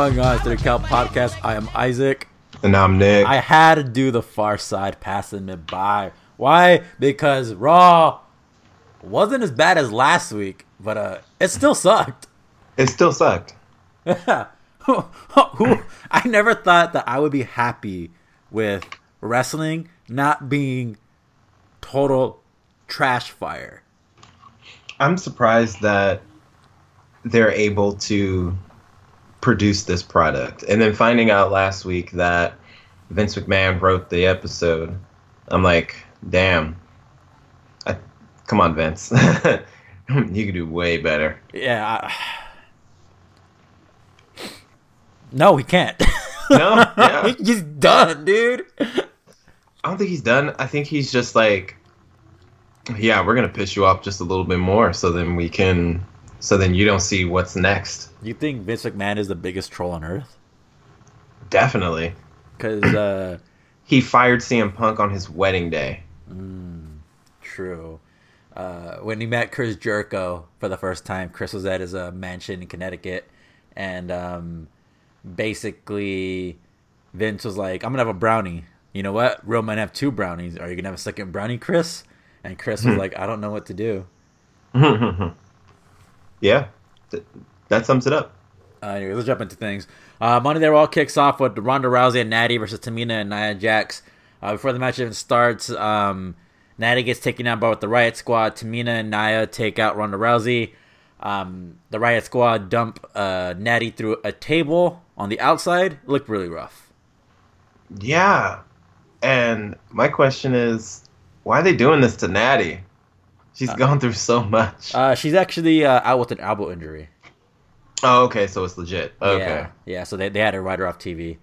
Going on? It's the Cal Podcast. I am Isaac. And I'm Nick. I had to do the far side passing it by. Why? Because Raw wasn't as bad as last week, but uh, it still sucked. It still sucked. Who? I never thought that I would be happy with wrestling not being total trash fire. I'm surprised that they're able to produce this product. And then finding out last week that Vince McMahon wrote the episode, I'm like, damn. I, come on, Vince. you could do way better. Yeah. I... No, he can't. No, yeah. he's done, dude. I don't think he's done. I think he's just like, yeah, we're gonna piss you off just a little bit more, so then we can, so then you don't see what's next. You think Vince McMahon is the biggest troll on earth? Definitely, because uh, he fired CM Punk on his wedding day. Mm, true. Uh, when he met Chris Jericho for the first time, Chris was at his uh, mansion in Connecticut, and um, basically Vince was like, "I'm gonna have a brownie." You know what? Real men have two brownies. Are you gonna have a second brownie, Chris? And Chris was like, "I don't know what to do." yeah, th- that sums it up. Uh, anyway, let's jump into things. Uh, Monday Night Raw kicks off with Ronda Rousey and Natty versus Tamina and Nia Jax. Uh, before the match even starts, um, Natty gets taken out by with the Riot Squad. Tamina and Nia take out Ronda Rousey. Um, the Riot Squad dump uh, Natty through a table on the outside. It looked really rough. Yeah, and my question is, why are they doing this to Natty? She's uh, gone through so much. Uh, she's actually uh, out with an elbow injury. Oh, okay, so it's legit. Okay, yeah, yeah. So they, they had her write her off TV.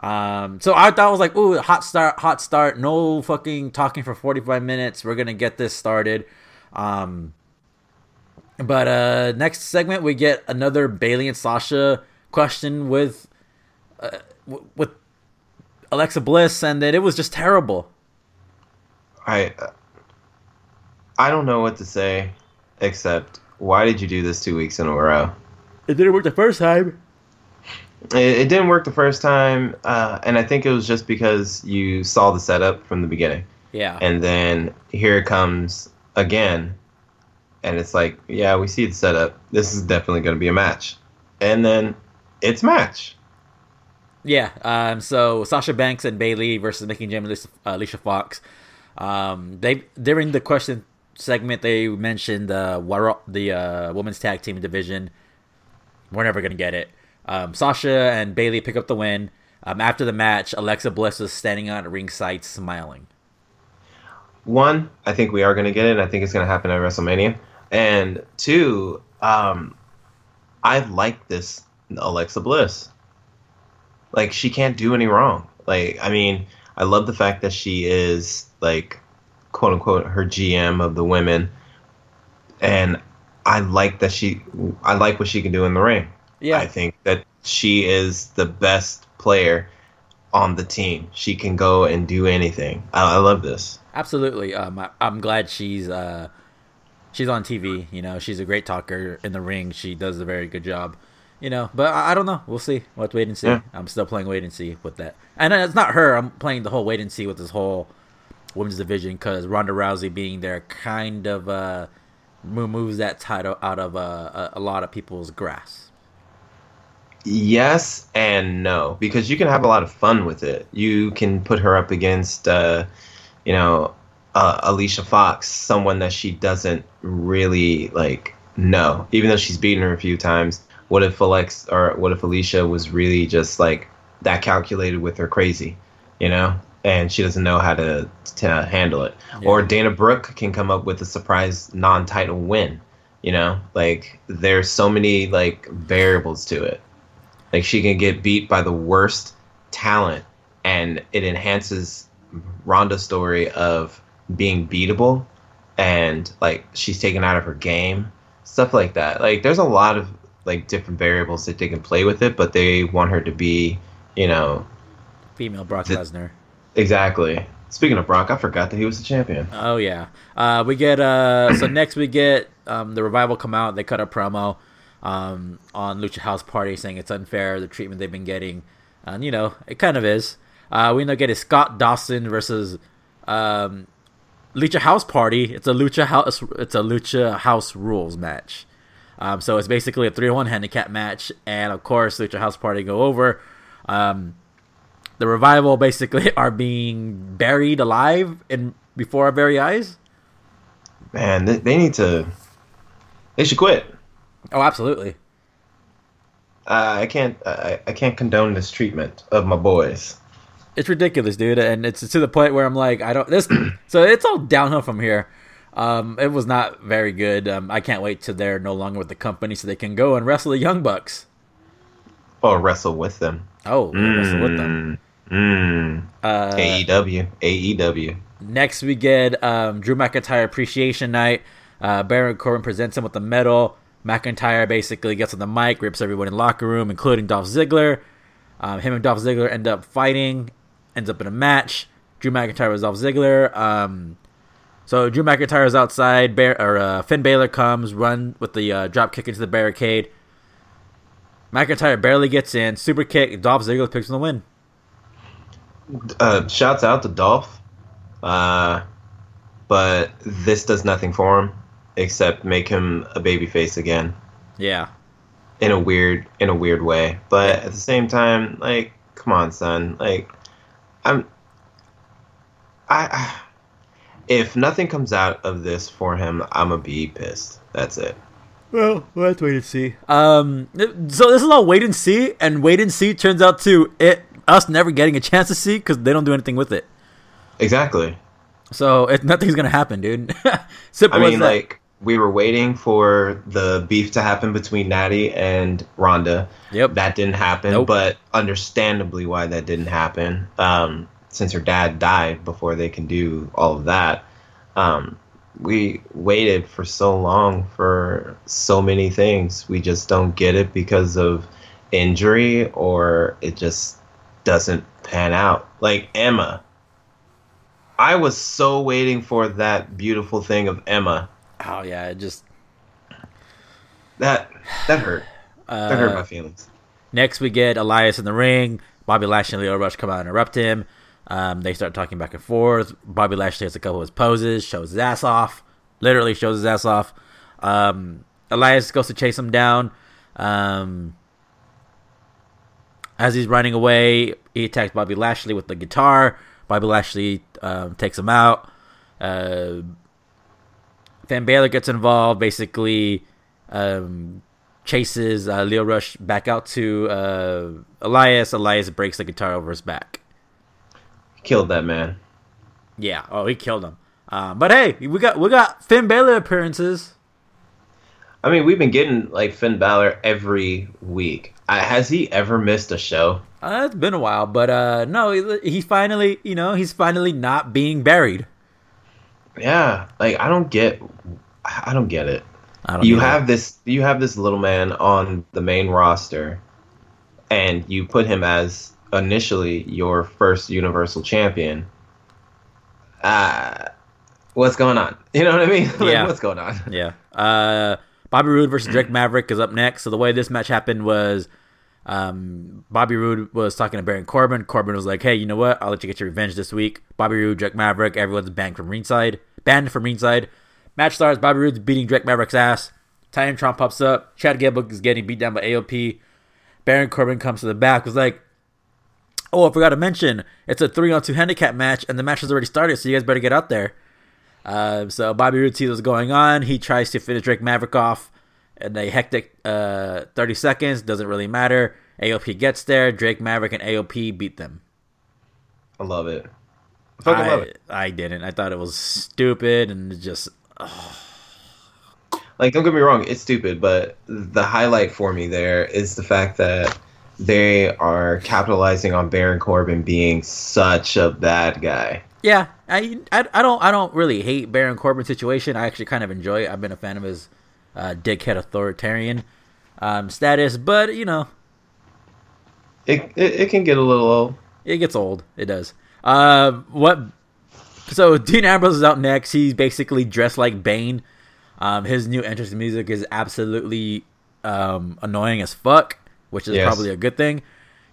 Um, so I thought it was like, ooh, hot start, hot start. No fucking talking for forty five minutes. We're gonna get this started. Um, but uh, next segment we get another Bayley and Sasha question with uh, w- with Alexa Bliss, and that it was just terrible. I I don't know what to say except why did you do this two weeks in a row? It didn't work the first time. It, it didn't work the first time, uh, and I think it was just because you saw the setup from the beginning. Yeah. And then here it comes again, and it's like, yeah, we see the setup. This is definitely going to be a match, and then it's match. Yeah. Um. So Sasha Banks and Bayley versus Mickie James and uh, Alicia Fox. Um. They during the question segment they mentioned uh, the uh, women's tag team division. We're never gonna get it. Um, Sasha and Bayley pick up the win. Um, after the match, Alexa Bliss was standing on ringside smiling. One, I think we are to get it. I think it's to happen at WrestleMania. And two, um, I like this Alexa Bliss. Like she can't do any wrong. Like I mean, I love the fact that she is like quote unquote her GM of the women, and I like that she. I like what she can do in the ring. Yeah, I think that she is the best player on the team. She can go and do anything. I, I love this. Absolutely. Um, I, am glad she's uh, she's on TV. You know, she's a great talker in the ring. She does a very good job. You know, but I, I don't know. We'll see. We'll have to wait and see. Yeah. I'm still playing wait and see with that. And it's not her. I'm playing the whole wait and see with this whole women's division because Ronda Rousey being there kind of uh, moves that title out of uh, a, lot of people's grasp. Yes and no, because you can have a lot of fun with it. You can put her up against, uh, you know, uh, Alicia Fox, someone that she doesn't really like know, even though she's beaten her a few times. What if Alex or what if Alicia was really just like that calculated with her crazy, you know, and she doesn't know how to to handle it? Yeah. Or Dana Brooke can come up with a surprise non-title win, you know, like there's so many like variables to it. Like she can get beat by the worst talent, and it enhances Ronda's story of being beatable, and like she's taken out of her game, stuff like that. Like there's a lot of like different variables that they can play with it, but they want her to be, you know, female Brock Lesnar. Exactly. Speaking of Brock, I forgot that he was the champion. Oh yeah. Uh, we get uh, so next we get um, the revival come out. They cut a promo. um, on Lucha House Party, saying it's unfair the treatment they've been getting, and you know it kind of is. Uh, we end up getting Scott Dawson versus um, Lucha House Party. It's a Lucha House. It's a Lucha House Rules match. Um, so it's basically a three-one handicap match, and of course, Lucha House Party go over. Um, the revival basically are being buried alive in before our very eyes. Man, they, they need to. They should quit. Oh, absolutely. Uh, I can't. I, I can't condone this treatment of my boys. It's ridiculous, dude, and it's to the point where I'm like, I don't. This. so it's all downhill from here. Um, it was not very good. Um, I can't wait till they're no longer with the company so they can go and wrestle the Young Bucks. Or wrestle with them. Oh, wrestle with them. Mm. Uh, AEW. AEW. Next, we get um, Drew McIntyre Appreciation Night. Uh, Baron Corbin presents him with the medal. McIntyre basically gets on the mic, rips everyone in the locker room, including Dolph Ziggler. Um, him and Dolph Ziggler end up fighting, ends up in a match. Drew McIntyre was Dolph Ziggler. Um, so Drew McIntyre is outside. Bear, or uh, Finn Balor comes, run with the uh, drop kick into the barricade. McIntyre barely gets in. Super kick. Dolph Ziggler picks up the win. Uh, shouts out to Dolph. Uh, but this does nothing for him except make him a babyface again Yeah. in a weird in a weird way. But at the same time, like, come on, son. Like, I'm. I. I if nothing comes out of this for him, I'm gonna be pissed. That's it. Well, we'll have to wait and see. Um, so this is all wait and see, and wait and see turns out to it us never getting a chance to see because they don't do anything with it. Exactly. So it, nothing's gonna happen, dude. Simple I mean, like we were waiting for the beef to happen between Natty and Ronda. Yep. That didn't happen, Nope. but understandably why that didn't happen. Um, since her dad died before they can do all of that. Um, we waited for so long for so many things. We just don't get it because of injury or it just doesn't pan out. Like Emma. I was so waiting for that beautiful thing of Emma. oh yeah, it just That that hurt. uh, That hurt my feelings. Next, we get Elias in the ring. Bobby Lashley and Lio Rush come out and interrupt him. Um, they start talking back and forth. Bobby Lashley has a couple of his poses, shows his ass off, literally shows his ass off. Um, Elias goes to chase him down. Um, as he's running away, he attacks Bobby Lashley with the guitar. Bobby Lashley um, takes him out. Uh, Finn Balor gets involved, basically um, chases uh, Lio Rush back out to uh, Elias. Elias breaks the guitar over his back. Killed that man. Yeah. Oh, he killed him. Um, but hey, we got we got Finn Balor appearances. I mean, we've been getting like Finn Balor every week. Uh, has he ever missed a show? Uh, it's been a while, but uh, no, he, he finally, you know, he's finally not being buried. Yeah, like I don't get, I don't get it. I don't You have this, you have this little man on the main roster, and you put him as initially your first Universal Champion. Uh what's going on? You know what I mean? Like, Yeah. what's going on? Yeah. Uh, Bobby Roode versus Drake Maverick is up next. So the way this match happened was um, Bobby Roode was talking to Baron Corbin. Corbin was like, "Hey, you know what? I'll let you get your revenge this week." Bobby Roode, Drake Maverick, everyone's banned from ringside. Banned from ringside. Match starts. Bobby Roode's beating Drake Maverick's ass. Titantron pops up. Chad Gable is getting beat down by AOP. Baron Corbin comes to the back. Was like, "Oh, I forgot to mention, it's a three-on-two handicap match, and the match has already started. So you guys better get out there." Uh, so Bobby Roode sees what's going on. He tries to finish Drake Maverick off in a hectic uh, 30 seconds. Doesn't really matter. AOP gets there. Drake Maverick and AOP beat them. I love it. I fucking love it. I didn't. I thought it was stupid and just Like, don't get me wrong, it's stupid, but the highlight for me there is the fact that they are capitalizing on Baron Corbin being such a bad guy. yeah. I, I, I don't I don't really hate Baron Corbin's situation. I actually kind of enjoy it. I've been a fan of his uh, dickhead authoritarian um, status, but you know It, it it can get a little old. It gets old. It does. Uh, what? So Dean Ambrose is out next. He's basically dressed like Bane. Um, his new entrance in music is absolutely um, annoying as fuck, which is Yes. probably a good thing.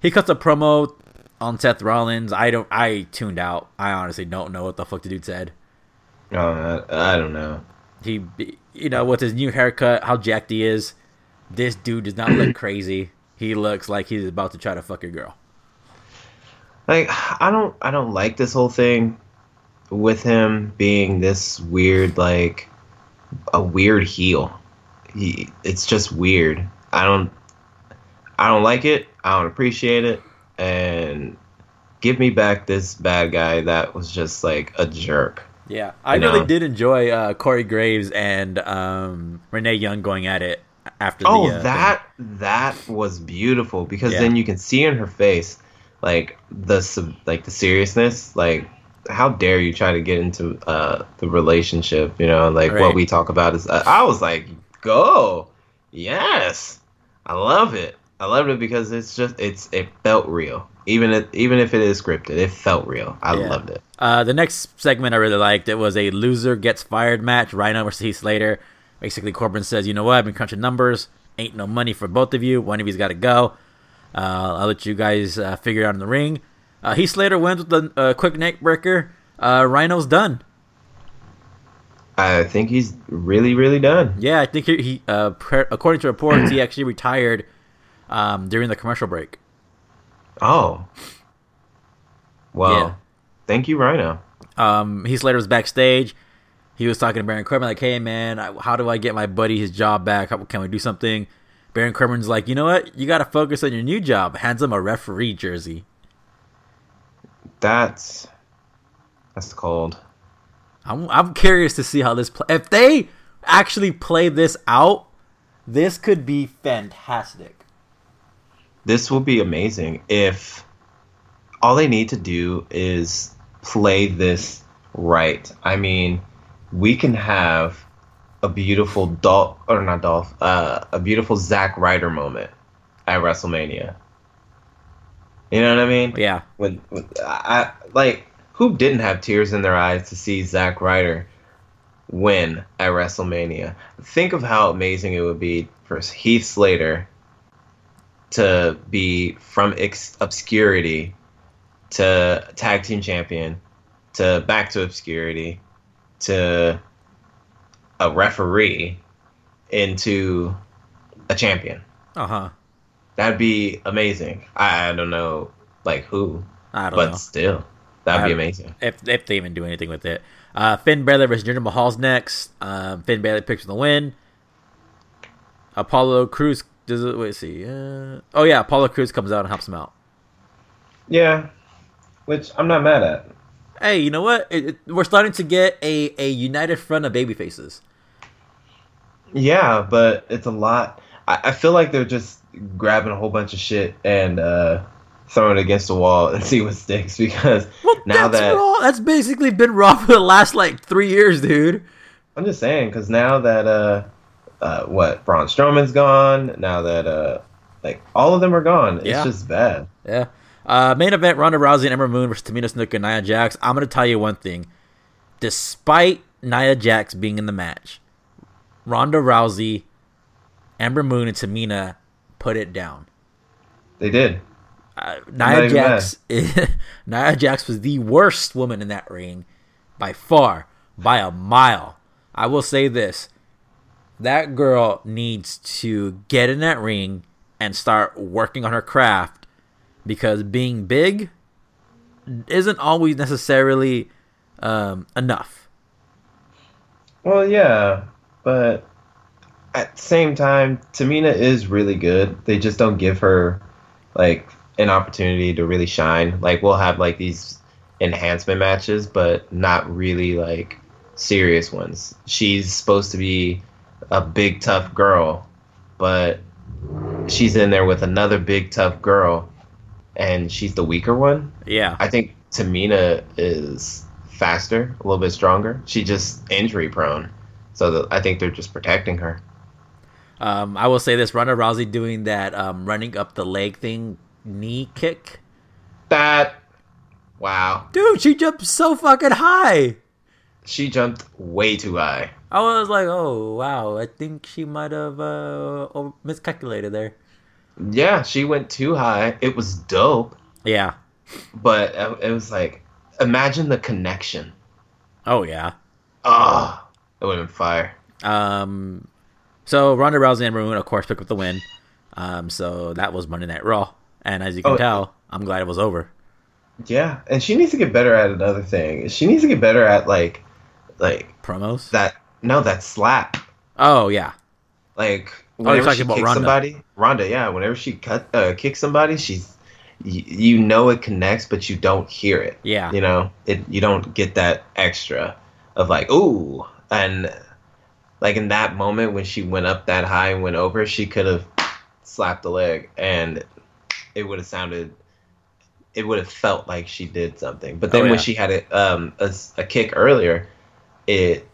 He cuts a promo on Seth Rollins. I don't. I tuned out. I honestly don't know what the fuck the dude said. Uh, I, don't know. He, you know, with his new haircut, how jacked he is. This dude does not look crazy. He looks like he's about to try to fuck a girl. Like I don't I don't like this whole thing with him being this weird like a weird heel. He it's just weird. I don't I don't like it. I don't appreciate it and give me back this bad guy that was just like a jerk. Yeah, I You really know? did enjoy uh, Corey Graves and um, Renee Young going at it after. Oh, the, uh, that that was beautiful because Yeah. then you can see in her face like the like the seriousness. Like, how dare you try to get into uh, the relationship? You know, like Right. what we talk about is. uh, I was like, go, yes, I love it. I loved it because it's just it's it felt real. Even if even if it is scripted, it felt real. I Yeah. loved it. Uh, the next segment I really liked. It was a loser gets fired match. Rhino versus Heath Slater. Basically, Corbin says, "You know what? I've been crunching numbers. Ain't no money for both of you. One of you's got to go. Uh, I'll let you guys uh, figure it out in the ring." Uh, Heath Slater wins with a uh, quick neck breaker. Uh, Rhino's done. I think he's really really done. Yeah, I think he, he uh, according to reports, he actually retired um, during the commercial break. Oh, well, Yeah. thank you, Rhino. um, Heath Slater was backstage. He was talking to Baron Corbin like, "Hey man, I- how do I get my buddy his job back? How, can we do something?" Baron Corbin's like, "You know what? You got to focus on your new job." Hands him a referee jersey. That's that's cold. I'm I'm curious to see how this play. If they actually play this out, this could be fantastic. This will be amazing if all they need to do is play this right. I mean, we can have a beautiful Dolph or not Dolph, uh, a beautiful Zack Ryder moment at WrestleMania. You know what I mean? Yeah, when, when I like who didn't have tears in their eyes to see Zack Ryder win at WrestleMania. Think of how amazing it would be for Heath Slater to be from ex- obscurity to tag team champion to back to obscurity to a referee into a champion. uh huh. That'd be amazing. I, I don't know like who, I don't know. but know still, that'd be amazing. if if they even do anything with it. Uh, Finn Balor versus Jinder Mahal's next. Um, Finn Balor picks the win. Apollo Crews does it. Wait, see. Uh, oh yeah, Apollo Crews comes out and helps him out. Yeah, which I'm not mad at. Hey, you know what? It, it- we're starting to get a, a united front of baby faces. Yeah, but it's a lot. I, I feel like they're just grabbing a whole bunch of shit and uh, throwing it against the wall and see what sticks. Because Well, now that's that raw. That's basically been raw for the last like three years, dude. I'm just saying, because now that uh, uh, what Braun Strowman's gone, now that uh, like all of them are gone, it's Yeah. just bad. Yeah. Uh, main event: Ronda Rousey and Ember Moon versus Tamina Snuka and Nia Jax. I'm gonna tell you one thing. Despite Nia Jax being in the match, Ronda Rousey, Ember Moon, and Tamina put it down. They did. Uh, Nia Jax, Nia Jax was the worst woman in that ring, by far, by a mile. I will say this: that girl needs to get in that ring and start working on her craft, because being big isn't always necessarily um, enough. Well, yeah, but at the same time, Tamina is really good. They just don't give her like an opportunity to really shine. Like we'll have like these enhancement matches, but not really like serious ones. She's supposed to be a big tough girl, but she's in there with another big tough girl and she's the weaker one. Yeah, I think Tamina is faster, a little bit stronger. She just injury prone, so the, I think they're just protecting her. um, I will say this: Ronda Rousey doing that um, running up the leg thing, knee kick. That, wow, Dude, she jumped so fucking high. She jumped way too high. I was like, oh wow, I think she might have uh, miscalculated there. Yeah, she went too high. It was dope, Yeah. but it was like, imagine the connection. Oh yeah. Ah, it would have been fire. Um, so Ronda Rousey and Maroon, of course, pick up the win. Um, so that was Monday Night Raw, and as you can Oh. tell, I'm glad it was over. Yeah, and she needs to get better at another thing. She needs to get better at like, like Promos. that. No, that slap. oh yeah. Like you're whenever talking she about kicks Ronda. somebody, Ronda. Yeah, whenever she cut uh, kicks somebody, she's you, you know it connects, but you don't hear it. Yeah. You know it. You don't get that extra of like ooh, and like in that moment when she went up that high and went over, she could have slapped the leg, and it would have sounded. It would have felt like she did something, but then Oh, yeah. when she had a, um, a kick earlier, it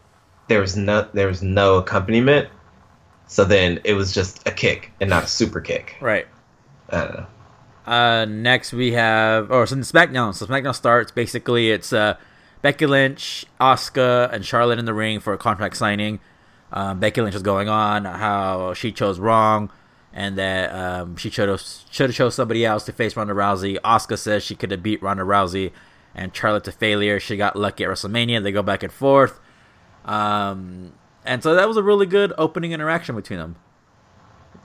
there was no there was no accompaniment, so then it was just a kick and not a super kick. Right. I don't know. Uh, next we have, or so SmackDown. So SmackDown starts basically. It's uh, Becky Lynch, Asuka, and Charlotte in the ring for a contract signing. Um, Becky Lynch was going on how she chose wrong, and that um, she should have should have chose somebody else to face Ronda Rousey. Asuka says she could have beat Ronda Rousey, and Charlotte to failure. She got lucky at WrestleMania. They go back and forth, um, and so that was a really good opening interaction between them.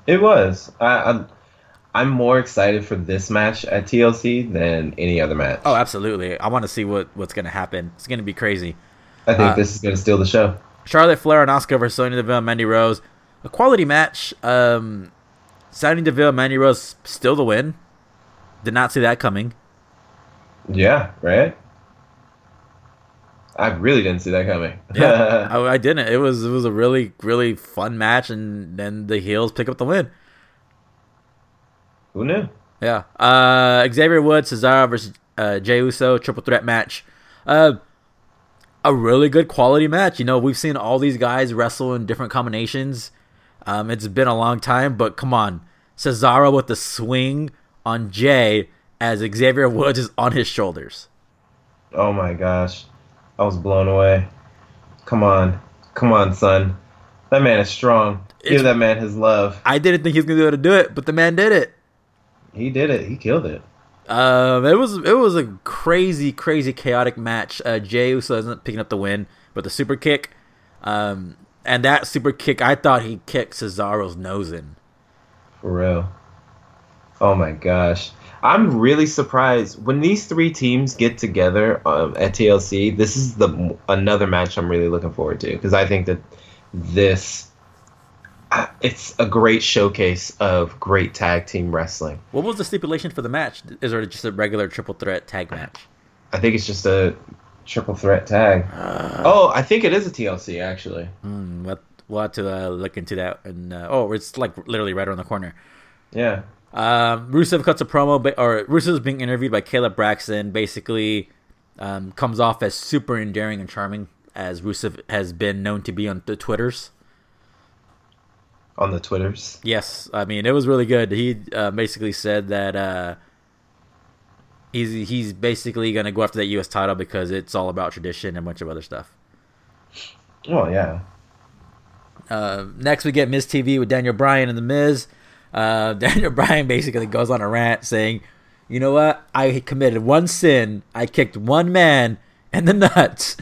It was. I, I'm I'm more excited for this match at TLC than any other match. Oh, absolutely! I want to see what what's gonna happen. It's gonna be crazy. I think uh, this is gonna steal the show. Charlotte Flair and Asuka versus Sonya Deville and Mandy Rose. A quality match. Um, Sonya Deville and Mandy Rose still the win. Did not see that coming. Yeah, right. I really didn't see that coming. Yeah, I, I didn't. It was it was a really really fun match, and then the heels pick up the win. Who knew? Yeah. Uh, Xavier Woods, Cesaro versus uh, Jey Uso triple threat match. Uh, a really good quality match. You know, we've seen all these guys wrestle in different combinations. Um, it's been a long time, but come on, Cesaro with the swing on Jey as Xavier Woods is on his shoulders. Oh my gosh, I was blown away. Come on, come on, son. That man is strong. Give It's- that man his love. I didn't think he was gonna be able to do it, but the man did it. He did it. He killed it. Um, it was it was a crazy, crazy, chaotic match. Uh, Jey Uso isn't picking up the win, but the super kick, um, and that super kick, I thought he kicked Cesaro's nose in. For real. Oh my gosh. I'm really surprised when these three teams get together um, at TLC. This is the another match I'm really looking forward to because I think that this uh, it's a great showcase of great tag team wrestling. What was the stipulation for the match? Is it just a regular triple threat tag match? I think it's just a triple threat tag. oh, I think it is a TLC actually. Hmm, we'll, we'll have to uh, look into that. And uh, oh, it's like literally right around the corner. Yeah. Um, Rusev cuts a promo, ba- or Rusev's being interviewed by Kayla Braxton. Basically, um, comes off as super endearing and charming, as Rusev has been known to be on the Twitters. On the Twitters. Yes, I mean it was really good. He uh, basically said that uh, he's he's basically gonna go after that U.S. title because it's all about tradition and a bunch of other stuff. Oh yeah. Uh, next, we get Miz TV with Daniel Bryan and The Miz. Uh, Daniel Bryan basically goes on a rant saying, "You know what? I committed one sin. I kicked one man in the nuts.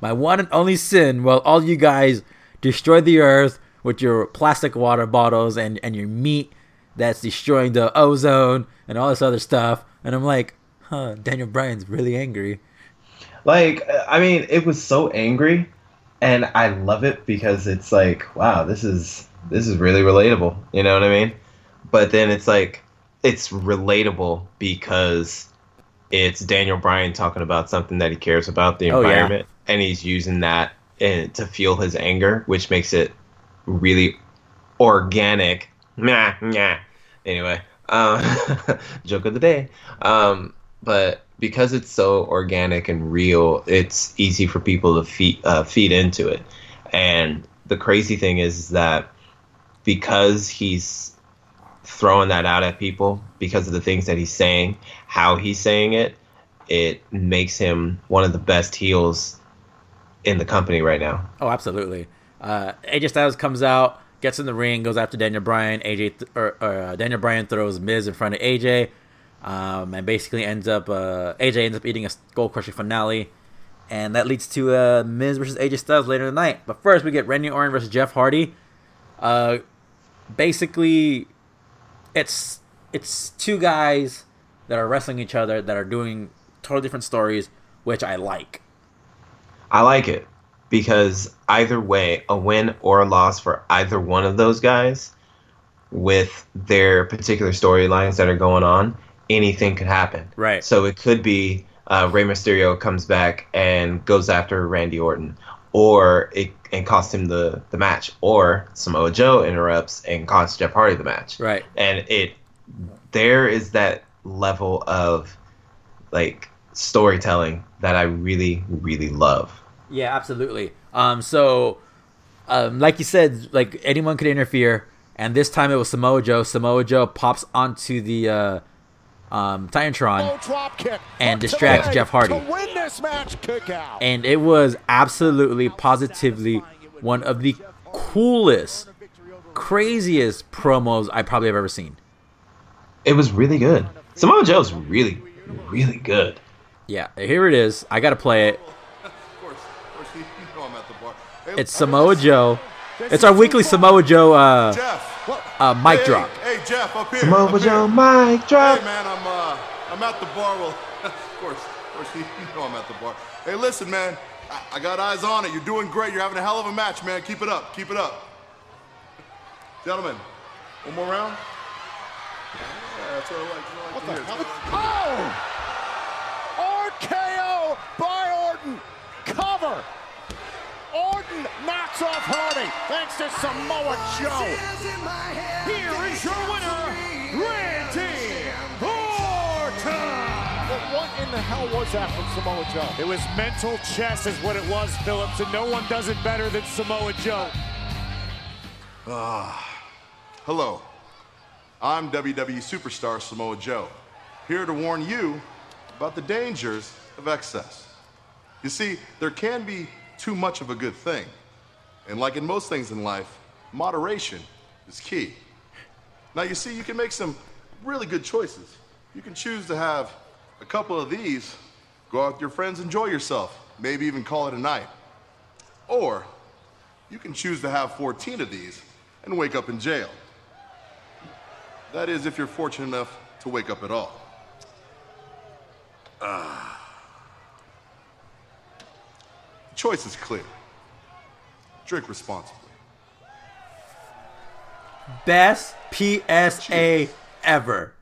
My one and only sin. While all you guys destroy the earth with your plastic water bottles and and your meat that's destroying the ozone and all this other stuff." And I'm like, "Huh? Daniel Bryan's really angry." Like, I mean, it was so angry, and I love it because it's like, wow, this is this is really relatable. You know what I mean? But then it's like, it's relatable because it's Daniel Bryan talking about something that he cares about, the Oh, yeah. environment, and he's using that in, to fuel his anger, which makes it really organic. Nah, nah. Anyway, um, joke of the day. Um, but because it's so organic and real, it's easy for people to feed uh, feed into it. And the crazy thing is that because he's throwing that out at people because of the things that he's saying, how he's saying it, it makes him one of the best heels in the company right now. Oh, absolutely. Uh, AJ Styles comes out, gets in the ring, goes after Daniel Bryan. AJ th- or, or uh, Daniel Bryan throws Miz in front of AJ, um, and basically ends up uh, AJ ends up eating a Skull Crushing Finale, and that leads to uh, Miz versus AJ Styles later in the night. But first, we get Randy Orton versus Jeff Hardy. Uh, basically, it's it's two guys that are wrestling each other that are doing totally different stories, which I like. I like it because either way, a win or a loss for either one of those guys with their particular storylines that are going on, anything could happen. Right. So it could be uh, Rey Mysterio comes back and goes after Randy Orton, or it and costs him the, the match, or Samoa Joe interrupts and costs Jeff Hardy the match. Right. And it there is that level of like storytelling that I really, really love. Yeah, absolutely. Um, so, um, like you said, like anyone could interfere, and this time it was Samoa Joe. Samoa Joe pops onto the uh, um, Titantron and distracts Jeff Hardy. And it was absolutely, positively one of the coolest, craziest promos I probably have ever seen. It was really good. Samoa Joe's really, really good. Yeah, here it is. I gotta play it. It's Samoa Joe. It's our weekly Samoa Joe uh, uh, mic hey, drop. Hey Jeff, up here. Samoa up Joe here. mic drop. Hey man, I'm uh, I'm at the bar. Well, of course, of course, you know I'm at the bar. Hey, listen, man, I, I got eyes on it. You're doing great. You're having a hell of a match, man. Keep it up. Keep it up. Gentlemen, one more round. Yeah, that's what I like. What, what the hell? Oh! RKO by Orton. Cover. Orton knocks off Hardy thanks to Samoa Joe. Here is your winner, Randy Orton. But what in the hell was that from Samoa Joe? It was mental chess is what it was, Phillips, and no one does it better than Samoa Joe. Ah, hello, I'm WWE superstar Samoa Joe, here to warn you about the dangers of excess. You see, there can be too much of a good thing. And like in most things in life, moderation is key. Now, you see, you can make some really good choices. You can choose to have a couple of these, go out with your friends, enjoy yourself, maybe even call it a night. Or you can choose to have 14 of these and wake up in jail. That is, if you're fortunate enough to wake up at all. Ah. The choice is clear. Drink responsibly. Best PSA ever.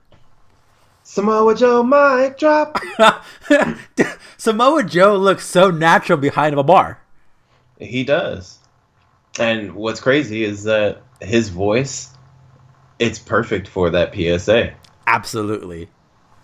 Samoa Joe mic drop. Samoa Joe looks so natural behind a bar. he does. And what's crazy is that his voice it's perfect for that PSA. Absolutely.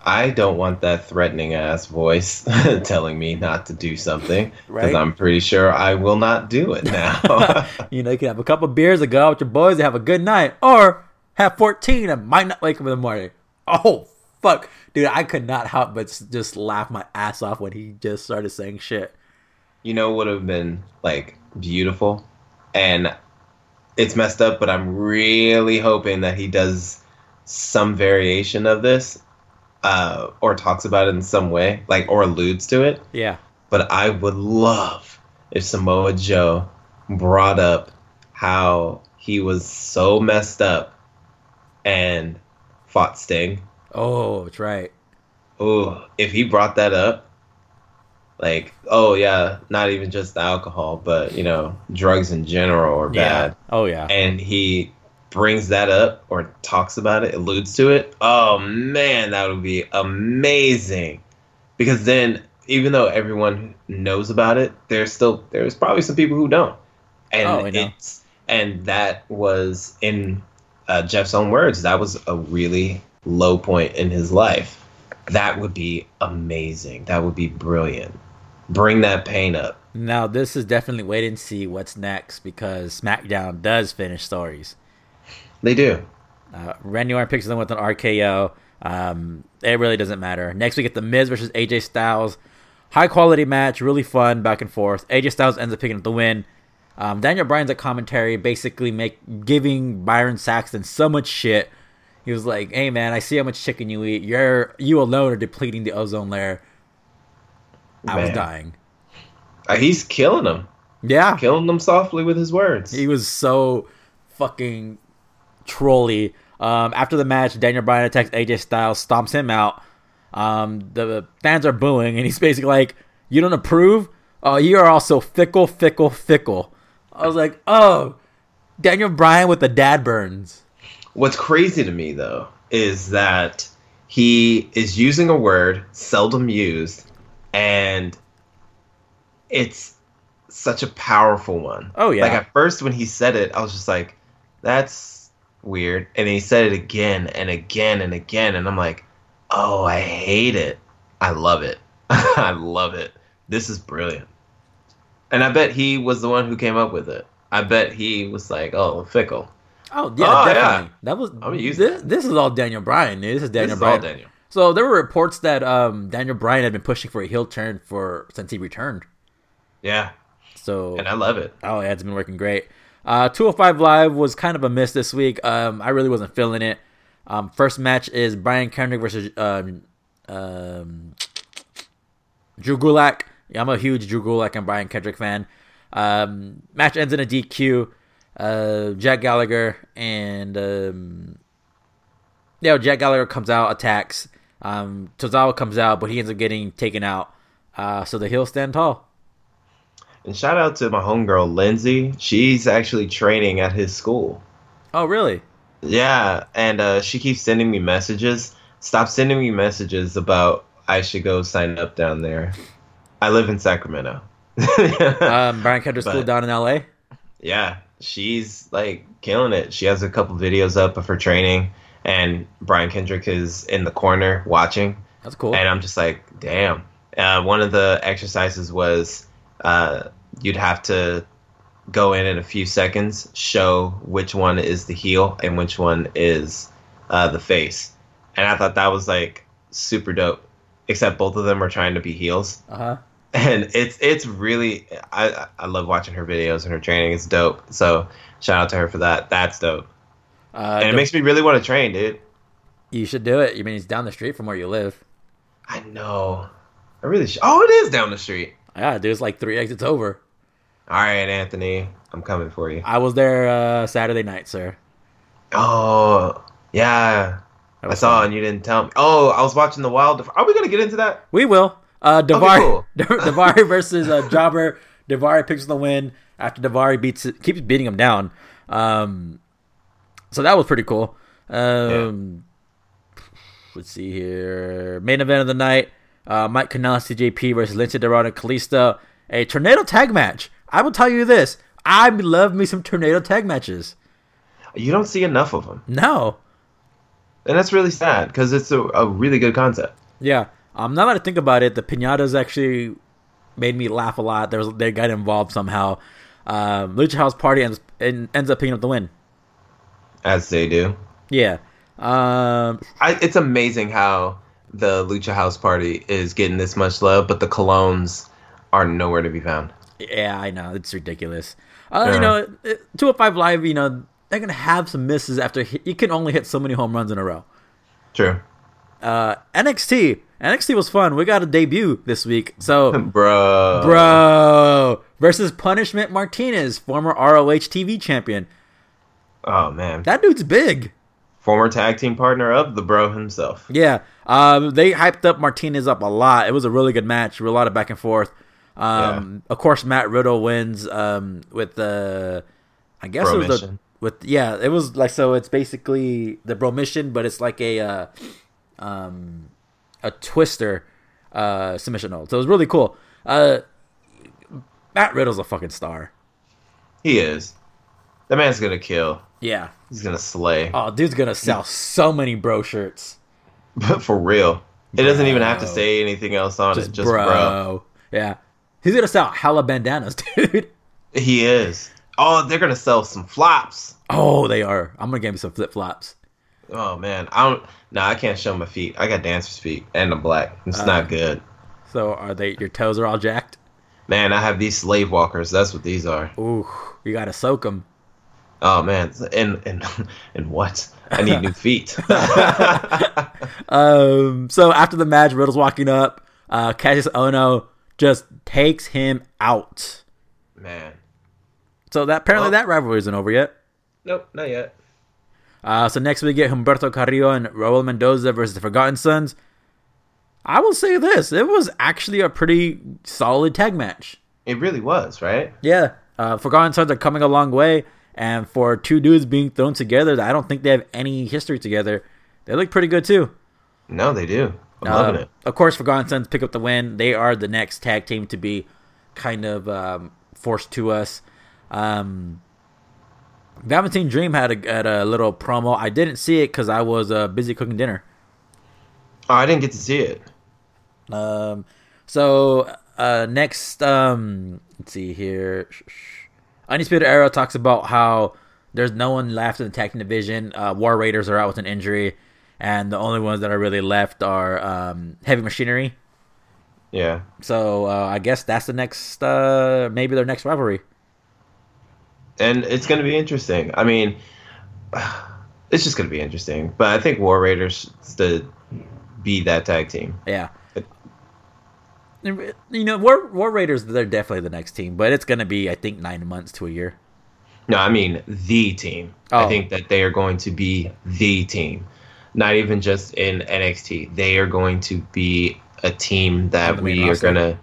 I don't want that threatening ass voice telling me not to do something because Right. I'm pretty sure I will not do it now. You know, you can have a couple beers and go out with your boys and have a good night, or have 14 and might not wake up in the morning. Oh, fuck. Dude, I could not help but just laugh my ass off when he just started saying shit. you know what would have been like beautiful and it's messed up but i'm really hoping that he does some variation of this uh, or talks about it in some way like or alludes to it Yeah. but i would love if samoa joe brought up how he was so messed up and fought sting Oh, that's right. Oh, if he brought that up, like, oh yeah, not even just the alcohol, but you know, drugs in general are Yeah. bad, Oh, yeah. and he brings that up or talks about it, alludes to it. Oh man, that would be amazing. Because then, even though everyone knows about it, there's still there's probably some people who don't, and Oh, it's and that was in uh, Jeff's own words. That was a really low point in his life. That would be amazing. That would be brilliant. Bring that pain up. Now, this is definitely wait and see what's next because SmackDown does finish stories. They do. Uh, Randy Orton picks them with an RKO. Um, it really doesn't matter. Next, we get The Miz versus AJ Styles. high quality match, really fun, back and forth. AJ Styles ends up picking up the win. Um, Daniel Bryan's at commentary, basically make giving Byron Saxton so much shit. He was like, "Hey man, I see how much chicken you eat. You're you alone are depleting the ozone layer." I was dying. Uh, he's killing him. Yeah, killing them softly with his words. He was so fucking trolly. Um, after the match, Daniel Bryan attacks AJ Styles, stomps him out. Um, the fans are booing, and he's basically like, "You don't approve? Oh, you are also fickle, fickle, fickle." I was like, "Oh, Daniel Bryan with the dad burns." What's crazy to me though is that he is using a word seldom used, and it's such a powerful one. Oh, yeah. Like at first when he said it, I was just like, "That's weird," and he said it again and again and again, and I'm like, "Oh, I hate it. I love it. I love it. This is brilliant." And I bet he was the one who came up with it. I bet he was like, "Oh, fickle." Oh yeah, Oh, yeah. That was I'm this, that. this is all Daniel Bryan. dude. This is Daniel This is all Bryan. Daniel. So there were reports that um, Daniel Bryan had been pushing for a heel turn for since he returned. Yeah, So and I love it. Oh yeah, it's been working great. Uh, 205 Live was kind of a miss this week. Um, I really wasn't feeling it. Um, first match is Brian Kendrick versus um, um, Drew Gulak. Yeah, I'm a huge Drew Gulak and Brian Kendrick fan. Um, match ends in a DQ. Uh, Jack Gallagher and um, yeah, Jack Gallagher comes out, attacks. Um, Tozawa comes out, but he ends up getting taken out. Uh, so the heels stand tall. And shout out to my homegirl Lindsay. She's actually training at his school. Oh, really? Yeah, and uh, she keeps sending me messages. Stop sending me messages about I should go sign up down there. I live in Sacramento. Um, Brian Kendrick's school down in LA. yeah, she's like killing it. She has a couple videos up of her training, and Brian Kendrick is in the corner watching. That's cool. And I'm just like, damn. Uh, one of the exercises was uh, you'd have to go in in a few seconds, show which one is the heel and which one is uh, the face. And I thought that was like super dope. Except both of them are trying to be heels, Uh huh. and it's it's really I I love watching her videos and her training. It's dope. So shout out to her for that. That's dope. Uh, And it makes me really want to train, dude. you should do it. I mean, it's down the street from where you live. I know. I really should. Oh, it is down the street. Yeah, dude, it's like three exits over. All right, Anthony, I'm coming for you. I was there uh, Saturday night, sir. Oh, yeah. I saw fun. and you didn't tell me. Oh, I was watching the Wild. Are we gonna get into that? We will. Uh, Davari, cool. Davari versus uh, Jobber. Davari picks the win after Davari beats keeps beating him down. Um, so that was pretty cool. Um, Let's see here. Main event of the night: uh, Mike Kanellis, TJP versus Lince Dorado and Kalisto. A tornado tag match. I will tell you this: I love me some tornado tag matches. You don't see enough of them, No, and that's really sad because it's a, a really good concept. Yeah. Um, now that I think about it, the pinatas actually made me laugh a lot. There was they got involved somehow. Um, Lucha House Party ends and ends up picking up the win. As they do. Yeah. Um, I, it's amazing how the Lucha House Party is getting this much love, but the colognes are nowhere to be found. Yeah, I know it's ridiculous. Uh, Yeah. You know, two hundred five live. You know, they're gonna have some misses after hit, you can only hit so many home runs in a row. True, Uh, NXT. NXT was fun. We got a debut this week. So, bro. bro, versus Punishment Martinez, former ROH TV champion. Oh man, That dude's big. former tag team partner of the bro himself. Yeah, um, they hyped up Martinez up a lot. It was a really good match, a lot of back and forth. Um, Of course, Matt Riddle wins um, with the, I guess it was the, with yeah, it was like so. It's basically the bro mission, but it's like a, uh, um, a twister uh, submission hold. So it was really cool. Uh, Matt Riddle's a fucking star. He is. That man's gonna kill. Yeah. He's gonna slay. Oh, dude's gonna sell so many bro shirts. But for real, it doesn't even have to say anything else on Just, it. Just bro. bro. Yeah. He's gonna sell hella bandanas, dude. He is. Oh, they're gonna sell some flops. Oh, they are. I'm gonna get me some flip flops. Oh man, I don't. Nah, I can't show my feet. I got dancer's feet, and I'm black. It's not good. So are they? Your toes are all jacked. Man, I have these slave walkers. That's what these are. Ooh, you gotta soak them. Oh man, and and and what? I need new feet. Um. So after the match, Riddle's walking up. Uh, Kassius Ohno just takes him out. man, So that apparently Well- that rivalry isn't over yet. nope, not yet. Uh, so next we get Humberto Carrillo and Raul Mendoza versus the Forgotten Sons. I will say this: it was actually a pretty solid tag match. It really was, right? Yeah, uh, Forgotten Sons are coming a long way, and for two dudes being thrown together, that I don't think they have any history together. They look pretty good too. No, they do. I'm Um, loving it. Of course, Forgotten Sons pick up the win. They are the next tag team to be kind of um, forced to us. Um, Velveteen Dream had a, had a little promo. I didn't see it because I was uh, busy cooking dinner. Oh, I didn't get to see it. Um, so uh, next, um, let's see here. Undisputed Era talks about how there's no one left in the tag team division. Uh, War Raiders are out with an injury, and the only ones that are really left are um, Heavy Machinery. Yeah. So uh, I guess that's the next, uh, maybe their next rivalry. and it's going to be interesting. I mean, it's just going to be interesting. But I think War Raiders to be that tag team. Yeah. You know, War War Raiders, they're definitely the next team, but it's gonna be, I think, nine months to a year. No, I mean the team. Oh. I think that they are going to be the team, not even just in NXT. They are going to be a team that we are roster. to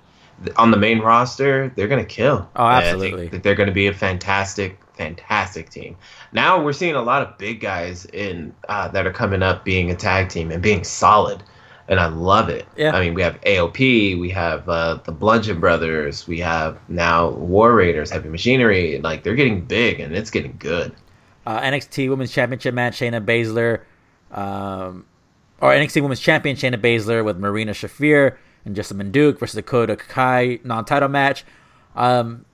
on the main roster. They're going to kill. Oh, absolutely. that they're going to be a fantastic, fantastic team. Now we're seeing a lot of big guys in uh, that are coming up being a tag team and being solid. And I love it. Yeah. I mean, we have AOP, we have uh, the Bludgeon Brothers, we have now War Raiders, Heavy Machinery. Like they're getting big, and it's getting good. Uh, NXT Women's Championship match: Shayna Baszler, um, NXT Women's Champion Shayna Baszler with Marina Shafir and Jessamyn Duke versus Dakota Kai non-title match. Um,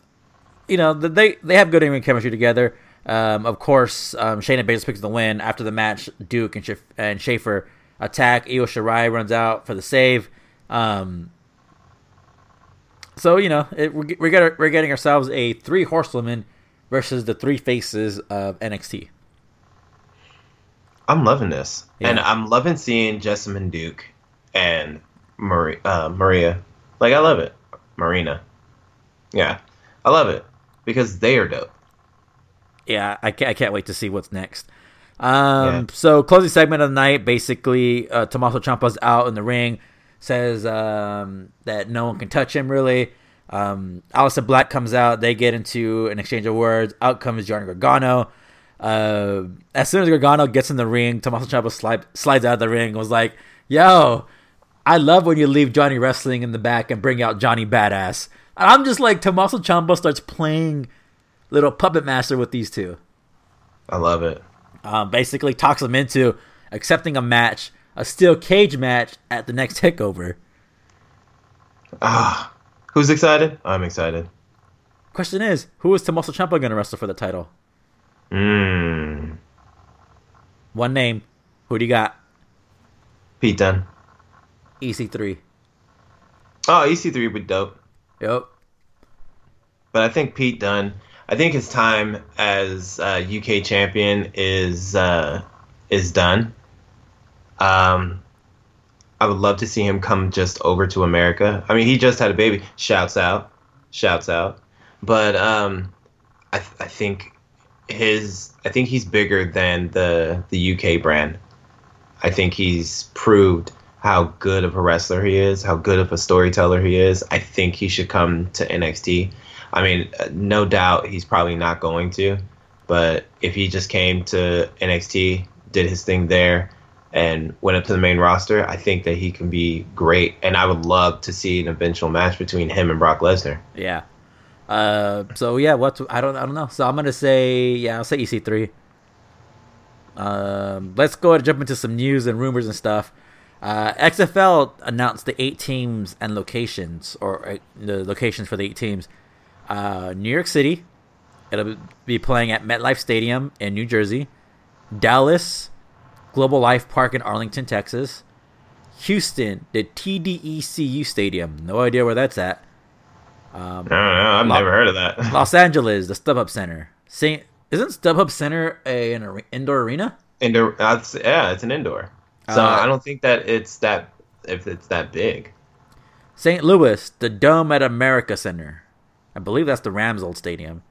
you know they they have good in-ring chemistry together. Um, of course, um, Shayna Baszler picks the win after the match. Duke and Shaf- and Shafir attack. Io Shirai runs out for the save. Um, so you know it, we're, we're getting we're getting ourselves a three horsewomen versus the three faces of NXT. I'm loving this, Yeah. and I'm loving seeing Jessamyn Duke and Maria. Uh, Maria, like I love it. Marina, yeah, I love it because they are dope. yeah, I can't, I can't wait to see what's next. Um, Yeah. So, closing segment of the night, basically, uh, Tommaso Ciampa's out in the ring, says um, that no one can touch him, really. Um, Aleister Black comes out. They get into an exchange of words. Out comes Johnny Gargano. Uh, as soon as Gargano gets in the ring, Tommaso Ciampa slide, slides out of the ring and was like, yo, I love when you leave Johnny wrestling in the back and bring out Johnny Badass. And I'm just like, Tommaso Ciampa starts playing little puppet master with these two I love it. um, basically talks them into accepting a match, a steel cage match at the next takeover. Ah, who's excited? I'm excited. Question is, who is Tommaso Ciampa going to wrestle for the title? Mmm. One name. Who do you got? Pete Dunne. EC3. Oh, EC3 would dope. Yep. But I think Pete Dunne. I think his time as uh, UK champion is uh, is done. Um, I would love to see him come just over to America. I mean, he just had a baby. Shouts out, shouts out. But um, I, th- I think his I think he's bigger than the the UK brand. I think he's proved how good of a wrestler he is, how good of a storyteller he is. I think he should come to NXT. I mean, uh, no doubt he's probably not going to, but if he just came to NXT, did his thing there, and went up to the main roster, I think that he can be great. And I would love to see an eventual match between him and Brock Lesnar. Yeah. Uh, so yeah, what I don't I don't know. So I'm gonna say yeah, I'll say EC3. Um, let's go ahead and jump into some news and rumors and stuff. Uh, XFL announced the eight teams and locations, or uh, the locations for the eight teams. Uh, New York City, it'll be playing at MetLife Stadium in New Jersey. Dallas, Global Life Park in Arlington, Texas. Houston, the TDECU Stadium. No idea where that's at. Um, I don't know. I've Lo- never heard of that. Los Angeles, the StubHub Center. Saint isn't StubHub Center a, an indoor arena? Indoor, uh, yeah, it's an indoor. So uh, I don't think that it's that if it's that big. St. Louis, the Dome at America Center. I believe that's the Rams old stadium.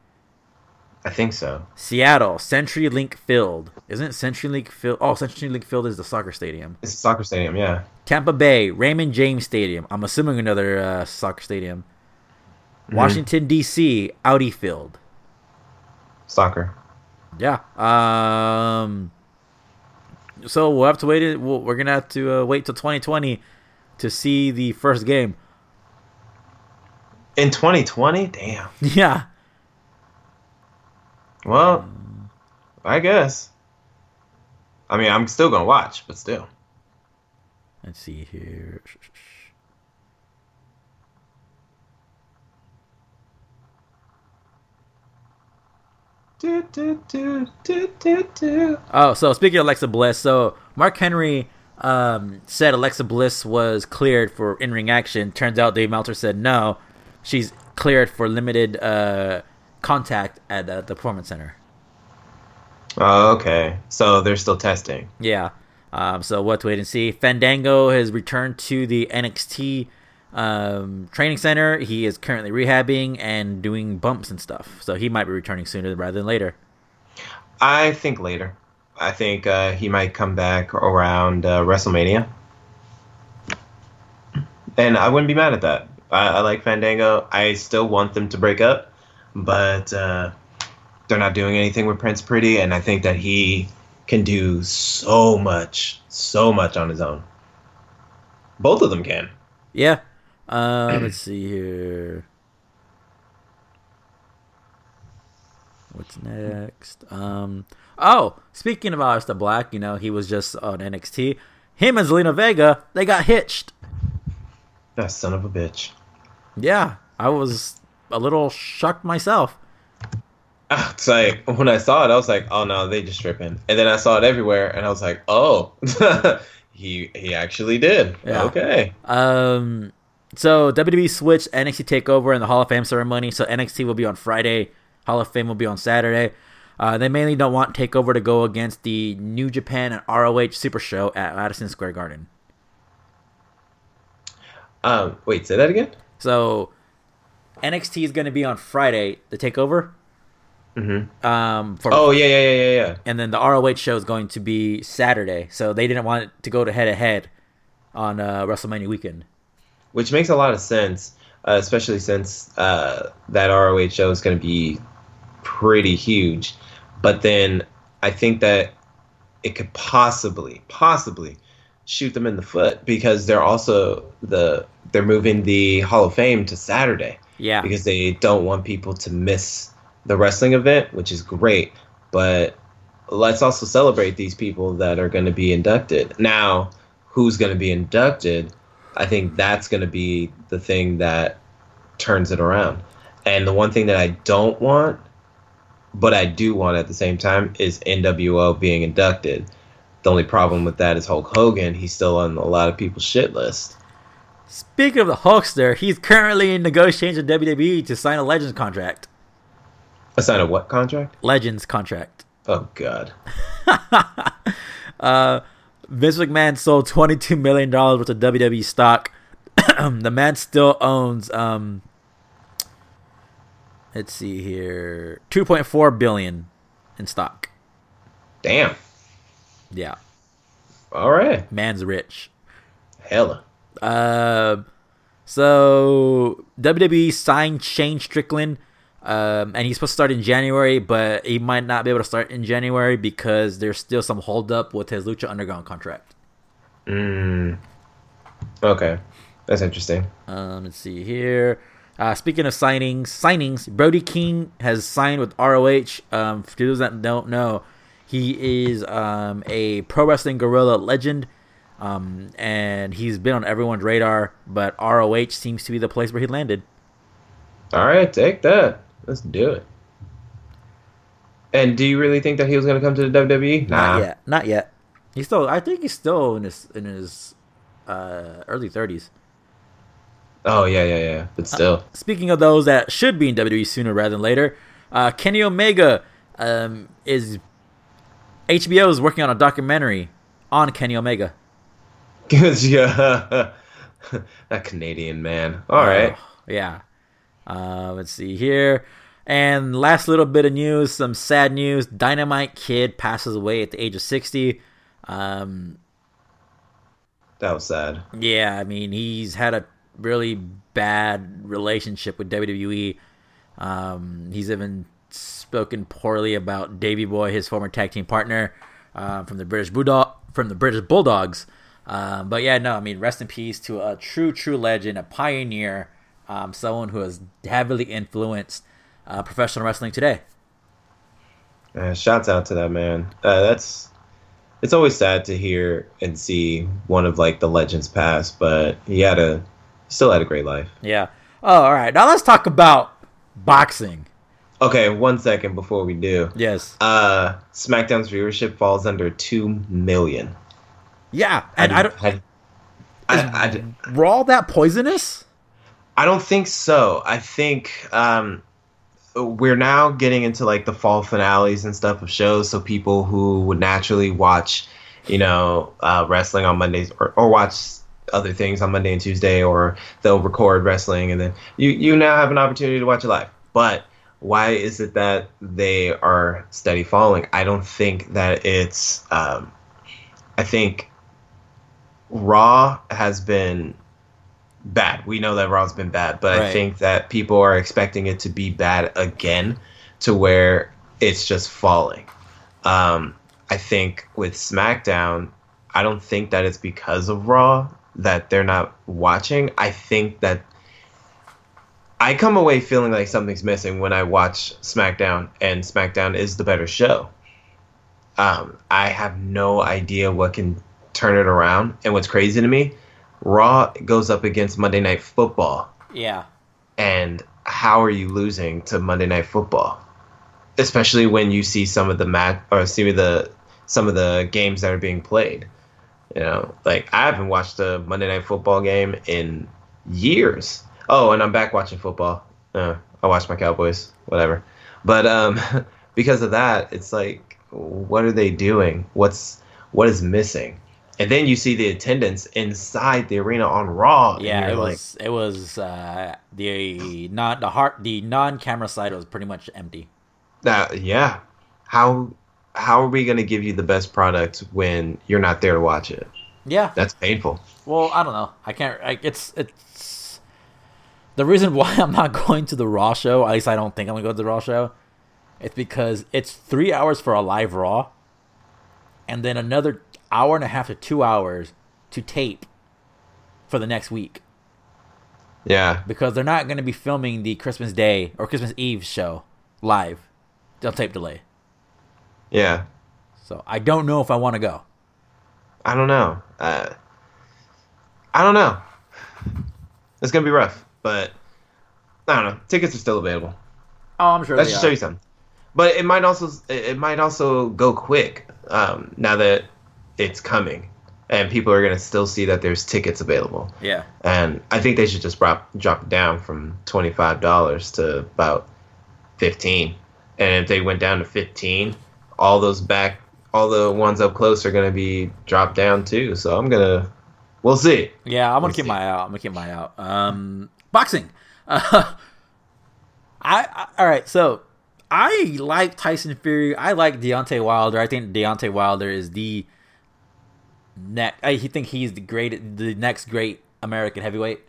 I think so. Seattle, CenturyLink Field. Isn't CenturyLink Field? Oh, CenturyLink Field is the soccer stadium. It's a soccer stadium, yeah. Tampa Bay, Raymond James Stadium. I'm assuming another uh, soccer stadium. Mm-hmm. Washington D.C., Audi Field. Soccer. Yeah. Um. So we'll have to wait. We'll, we're gonna have to uh, wait till 2020 to see the first game. In 2020, damn. Yeah. Well, I guess. I mean, I'm still gonna watch, but still. Let's see here. Do, do, do, do, do, do. Oh, so speaking of Alexa Bliss, so Mark Henry um, said Alexa Bliss was cleared for in-ring action. Turns out Dave Meltzer said no, she's cleared for limited uh, contact at uh, the performance center. Oh, okay. So they're still testing. Yeah. Um, so what to wait and see. Fandango has returned to the NXT um, training center. He is currently rehabbing and doing bumps and stuff. So he might be returning sooner rather than later. I think later. I think uh, he might come back around uh, WrestleMania. And I wouldn't be mad at that. I, I like Fandango. I still want them to break up but uh, they're not doing anything with Prince Pretty, and I think that he can do so much, so much on his own. Both of them can. Yeah. Uh, let's see here. What's next? Um. Oh, speaking of Aleister Black, you know he was just on NXT. Him and Zelina Vega, they got hitched. That son of a bitch. Yeah, I was a little shocked myself. It's like when I saw it, I was like, "Oh no, they just tripping." And then I saw it everywhere, and I was like, "Oh, he he actually did." Yeah. Okay. Um. So WWE switched NXT Takeover and the Hall of Fame ceremony. So NXT will be on Friday. Hall of Fame will be on Saturday. Uh, they mainly don't want Takeover to go against the New Japan and ROH Super Show at Madison Square Garden. Um. Wait. Say that again. So NXT is going to be on Friday, the Takeover. Mm-hmm. Um, for, oh yeah, yeah, yeah, yeah, And then the ROH show is going to be Saturday, so they didn't want it to go to head to head on uh, WrestleMania weekend. Which makes a lot of sense, uh, especially since uh, that ROH show is going to be pretty huge. But then I think that it could possibly, possibly shoot them in the foot because they're also the they're moving the Hall of Fame to Saturday. Yeah. Because they don't want people to miss the wrestling event, which is great. But let's also celebrate these people that are going to be inducted. Now, who's going to be inducted? I think that's going to be the thing that turns it around. And the one thing that I don't want, but I do want at the same time, is NWO being inducted. The only problem with that is Hulk Hogan. He's still on a lot of people's shit list. Speaking of the Hulkster, he's currently in negotiations with WWE to sign a Legends contract. A sign a what contract? Legends contract. Oh God. uh, Vince McMahon sold twenty two million dollars worth of WWE stock. the man still owns um. Let's see here, two point four billion in stock. Damn. Yeah. All right. Man's rich. Hella. Uh, so WWE signed Shane Strickland, um, and he's supposed to start in January, but he might not be able to start in January because there's still some holdup with his Lucha Underground contract. Mm. Okay, that's interesting. Um, let's see here. Uh, speaking of signings, signings, Brody King has signed with ROH. Um, for those that don't know, he is um, a pro wrestling Guerrilla legend. Um, and he's been on everyone's radar, but ROH seems to be the place where he landed. All right, take that. Let's do it. And do you really think that he was going to come to the WWE? Nah. Not yet. Not yet. He's still. I think he's still in his in his uh, early thirties. Oh yeah, yeah, yeah. But still, Speaking of those that should be in WWE sooner rather than later, uh, Kenny Omega um, is HBO is working on a documentary on Kenny Omega. because yeah, that Canadian man. All right. Oh, yeah. Uh, let's see here. And last little bit of news, some sad news. Dynamite Kid passes away at the age of 60. Um, That was sad. yeah, I mean, he's had a really bad relationship with WWE. Um, he's even spoken poorly about Davy Boy, his former tag team partner uh, from the British Bulldog, from the British Bulldogs. Um, but yeah, no, I mean, rest in peace to a true, true legend, a pioneer, um, someone who has heavily influenced uh, professional wrestling today. Uh, shouts out to that man. Uh, that's it's always sad to hear and see one of like the legends pass, but he had a still had a great life. Yeah. Oh, all right. Now let's talk about boxing. Okay, one second before we do. Yes. Uh, SmackDown's viewership falls under two million. Yeah, and I don't. I, I, I, Raw that poisonous? I don't think so. I think um, we're now getting into like the fall finales and stuff of shows. So people who would naturally watch, you know, uh, wrestling on Mondays or, or watch other things on Monday and Tuesday, or they'll record wrestling, and then you you now have an opportunity to watch it live. But why is it that they are steady falling? I don't think that it's. Um, I think Raw has been bad. We know that Raw's been bad, but I think that people are expecting it to be bad again to where it's just falling. Um, I think with SmackDown, I don't think that it's because of Raw that they're not watching. I think that I come away feeling like something's missing when I watch SmackDown, and SmackDown is the better show. Um, I have no idea what can turn it around. And what's crazy to me, Raw goes up against Monday Night Football, Yeah. and how are you losing to Monday Night Football? Especially when you see some of the mat or see the some of the games that are being played. You know, like I haven't watched a Monday Night Football game in years. Oh, and I'm back watching football. Uh, I watch my Cowboys, whatever. But um, because of that, it's like, what are they doing? What's what is missing? And then you see the attendance inside the arena on Raw. and Yeah, it like, was it was uh the not the heart the non camera side was pretty much empty. That yeah. How how are we gonna give you the best product when you're not there to watch it? Yeah. That's painful. Well, I don't know. I can't. I, it's it's the reason why I'm not going to the Raw show. At least I don't think I'm gonna go to the Raw show. It's because it's three hours for a live Raw, and then another hour and a half to two hours to tape for the next week Yeah. because they're not going to be filming the Christmas Day or Christmas Eve show live. They'll tape delay. Yeah. So I don't know if I want to go. I don't know. Uh, I don't know. It's gonna be rough, but I don't know. Tickets are still available. Oh, I'm sure. That they should show you something. But it might also it might also go quick um, now that it's coming, and people are gonna still see that there's tickets available. Yeah. And I think they should just drop drop it down from twenty five dollars to about fifteen. And if they went down to fifteen, all those back all the ones up close are gonna be dropped down too. So I'm gonna we'll see. Yeah, I'm gonna We'll keep see. my out. I'm gonna keep my out. Um, boxing. Uh, I, I all right. So I like Tyson Fury. I like Deontay Wilder. I think Deontay Wilder is the next. I think he's the great, the next great American heavyweight.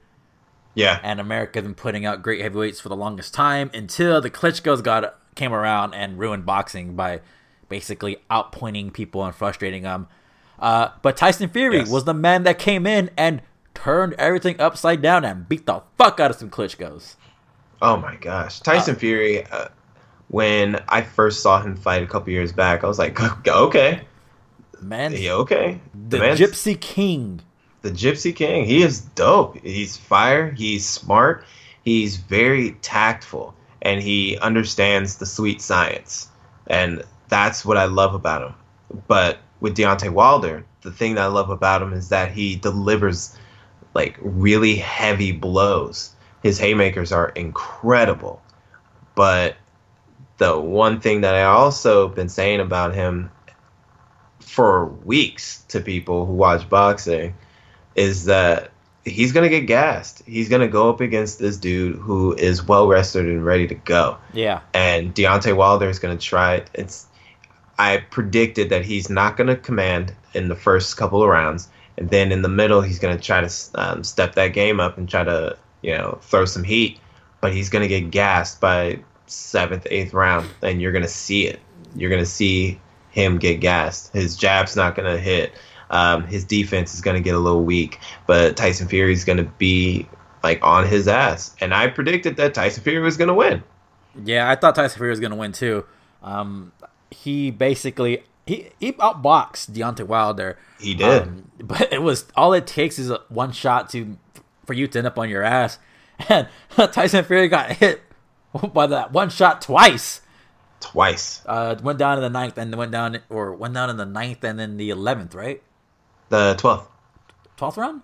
Yeah. And America's been putting out great heavyweights for the longest time until the Klitschko's got came around and ruined boxing by basically outpointing people and frustrating them. Uh, but Tyson Fury Yes. was the man that came in and turned everything upside down and beat the fuck out of some Klitschko's. Oh my gosh, Tyson Fury. Uh, when I first saw him fight a couple years back, I was like, okay, Man, yeah, okay. the man's- Gypsy King. the Gypsy King. He is dope. He's fire. He's smart. He's very tactful, and he understands the sweet science, and that's what I love about him. But with Deontay Wilder, the thing that I love about him is that he delivers like really heavy blows. His haymakers are incredible. But the one thing that I also been saying about him for weeks to people who watch boxing is that he's gonna get gassed. He's gonna go up against this dude who is well rested and ready to go. Yeah. And Deontay Wilder is gonna try it. It's I predicted that he's not gonna command in the first couple of rounds, and then in the middle he's gonna try to um, step that game up and try to you know throw some heat. But he's gonna get gassed by seventh, eighth round, and you're gonna see it. You're gonna see him get gassed. His jab's not gonna hit. Um, his defense is going to get a little weak, but Tyson Fury is going to be like on his ass. And I predicted that Tyson Fury was going to win. Yeah, I thought Tyson Fury was going to win too. Um, he basically he he outboxed Deontay Wilder. He did, um, but it was all it takes is a, one shot to for you to end up on your ass. And Tyson Fury got hit by that one shot twice. Twice. Uh, went down in the ninth and went down or went down in the ninth and then the eleventh, right? The twelfth. Twelfth round.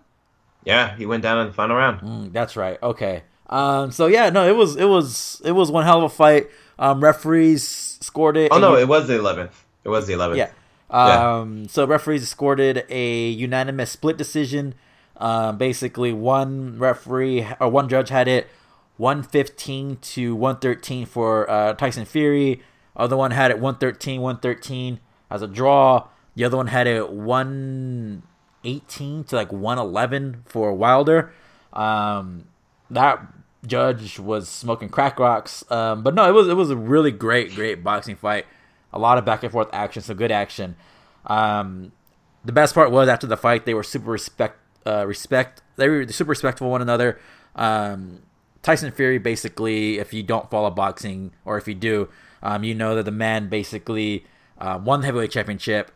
Yeah, he went down in the final round. Mm, that's right. Okay. Um. So yeah, no, it was it was it was one hell of a fight. Um. Referees scored it. Oh no, it was the eleventh. It was the eleventh. Yeah. Um. Yeah. So referees scored it a unanimous split decision. Um. Basically, one referee or one judge had it 115 to 113 for uh, Tyson Fury. Other one had it 113 113 as a draw. The other one had it 118 to like 111 for Wilder. Um, that judge was smoking crack rocks. Um, but no, it was it was a really great, great boxing fight. A lot of back and forth action, so good action. Um, the best part was after the fight, they were super respect, uh, respect. They were super respectful one another. Um, Tyson Fury basically, if you don't follow boxing or if you do, um, you know that the man basically uh, won the heavyweight championship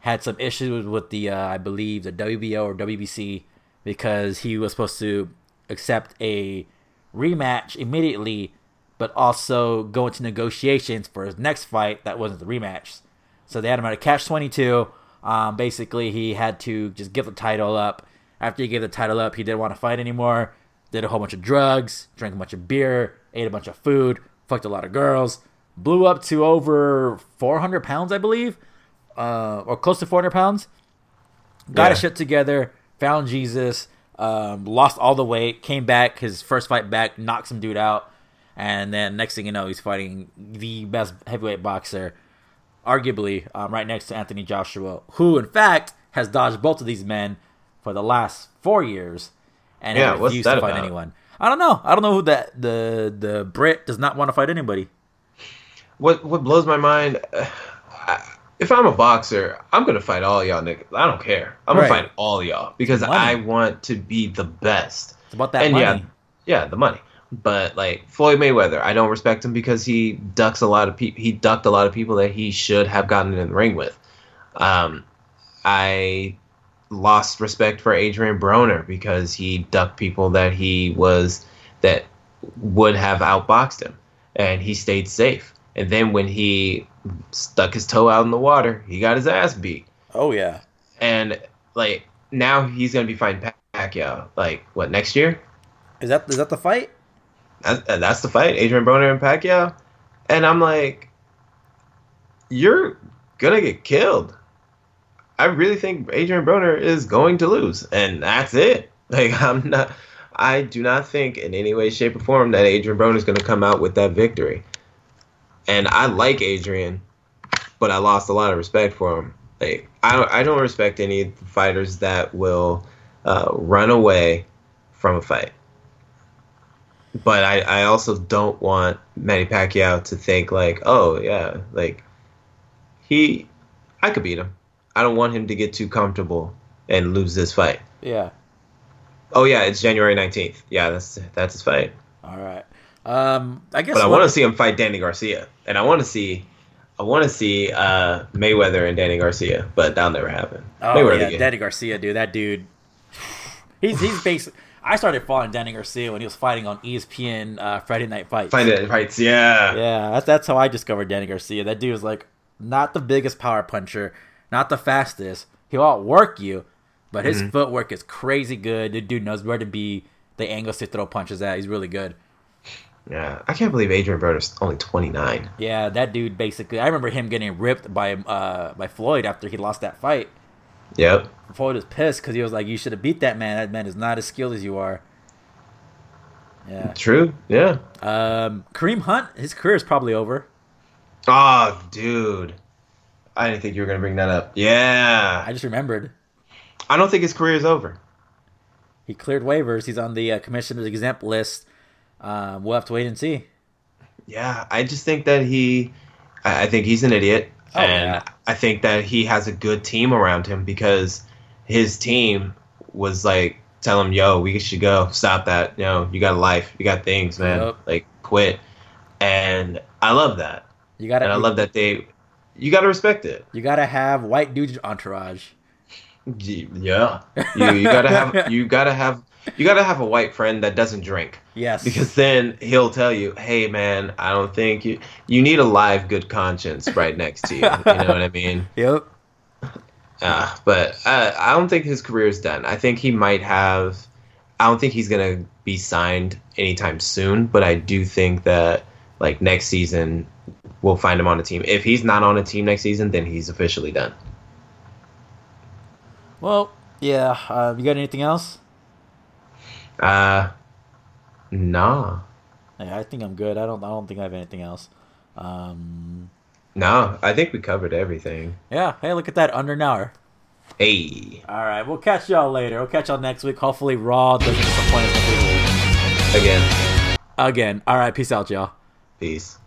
had some issues with the uh, I believe the WBO or WBC because he was supposed to accept a rematch immediately, but also go into negotiations for his next fight that wasn't the rematch. So they had him at a catch twenty two. Um, basically, he had to just give the title up. After he gave the title up, he didn't want to fight anymore. Did a whole bunch of drugs, drank a bunch of beer, ate a bunch of food, fucked a lot of girls, blew up to over 400 pounds, I believe uh, or close to 400 pounds. Got yeah. his shit together, found Jesus, um, lost all the weight, came back, his first fight back, knocked some dude out. And then next thing you know, he's fighting the best heavyweight boxer, arguably um, right next to Anthony Joshua, who in fact has dodged both of these men for the last four years and yeah, refused to fight about? anyone. I don't know. I don't know who that the the Brit does not want to fight anybody. What what blows my mind. Uh, if I'm a boxer, I'm gonna fight all y'all niggas. I don't care. I'm right. gonna fight all y'all because I want to be the best. It's about that and money. yeah, yeah, the money. But like Floyd Mayweather, I don't respect him because he ducks a lot of people. He ducked a lot of people that he should have gotten in the ring with. Um, I lost respect for Adrian Broner because he ducked people that he was that would have outboxed him, and he stayed safe. And then when he stuck his toe out in the water, he got his ass beat. Oh yeah. And like now he's gonna be fighting Pacquiao. Like what next year? Is that is that the fight? That's, that's the fight, Adrian Broner and Pacquiao. And I'm like, you're gonna get killed. I really think Adrian Broner is going to lose, and that's it. Like I'm not. I do not think in any way, shape, or form that Adrian Broner is going to come out with that victory. And I like Adrian but I lost a lot of respect for him. Like I I don't respect any fighters that will uh, run away from a fight. But I, I also don't want Manny Pacquiao to think like, oh yeah, like he, I could beat him. I don't want him to get too comfortable and lose this fight. Yeah. Oh yeah, it's January nineteenth. Yeah, that's that's his fight. All right. Um, I guess. But I want to see him fight Danny Garcia, and I want to see I want to see uh, Mayweather and Danny Garcia, but that'll never happen. Oh Mayweather yeah, Danny Garcia, dude. That dude, he's he's basically. I started following Danny Garcia when he was fighting on ESPN uh, Friday Night Fights. Friday Night Fights, yeah, yeah. That's that's how I discovered Danny Garcia. That dude was like not the biggest power puncher, not the fastest. He'll outwork you, but his Mm-hmm. footwork is crazy good. The dude knows where to be the angles to throw punches at. He's really good. Yeah, I can't believe Adrian Broner's only 29. Yeah, that dude basically. I remember him getting ripped by uh by Floyd after he lost that fight. Yep. Floyd was pissed because he was like, "You should have beat that man. That man is not as skilled as you are." Yeah. True. Yeah. Um, Kareem Hunt, his career is probably over. Oh, dude. I didn't think you were gonna bring that up. Yeah. I just remembered I don't think his career is over. he cleared waivers. He's on the uh, commissioner's exempt list. Um, we'll have to wait and see. Yeah, I just think that he, I think he's an idiot, Oh, and yeah. I think that he has a good team around him because his team was like, tell him, yo, we should go, stop that, you know, you got a life, you got things, man, Yep. like quit, and I love that, You gotta, and I love that they, you got to respect it. You gotta have white dude entourage. Yeah, you you gotta have you gotta have you gotta have a white friend that doesn't drink. Yes, because then he'll tell you, "Hey, man, I don't think you you need a live good conscience right next to you." You know what I mean? yep. Uh, but uh, I don't think his career is done. I think he might have. I don't think he's gonna be signed anytime soon. But I do think that like next season we'll find him on a team. If he's not on a team next season, then he's officially done. Well, yeah. Uh, you got anything else? Uh, nah, Yeah, I think I'm good. I don't. I don't think I have anything else. Um, no. I think we covered everything. yeah. Hey, look at that. Under an hour. Hey, All right. We'll catch y'all later. We'll catch y'all next week. Hopefully, Raw doesn't disappoint us completely. again, Again. All right. Peace out, y'all. peace.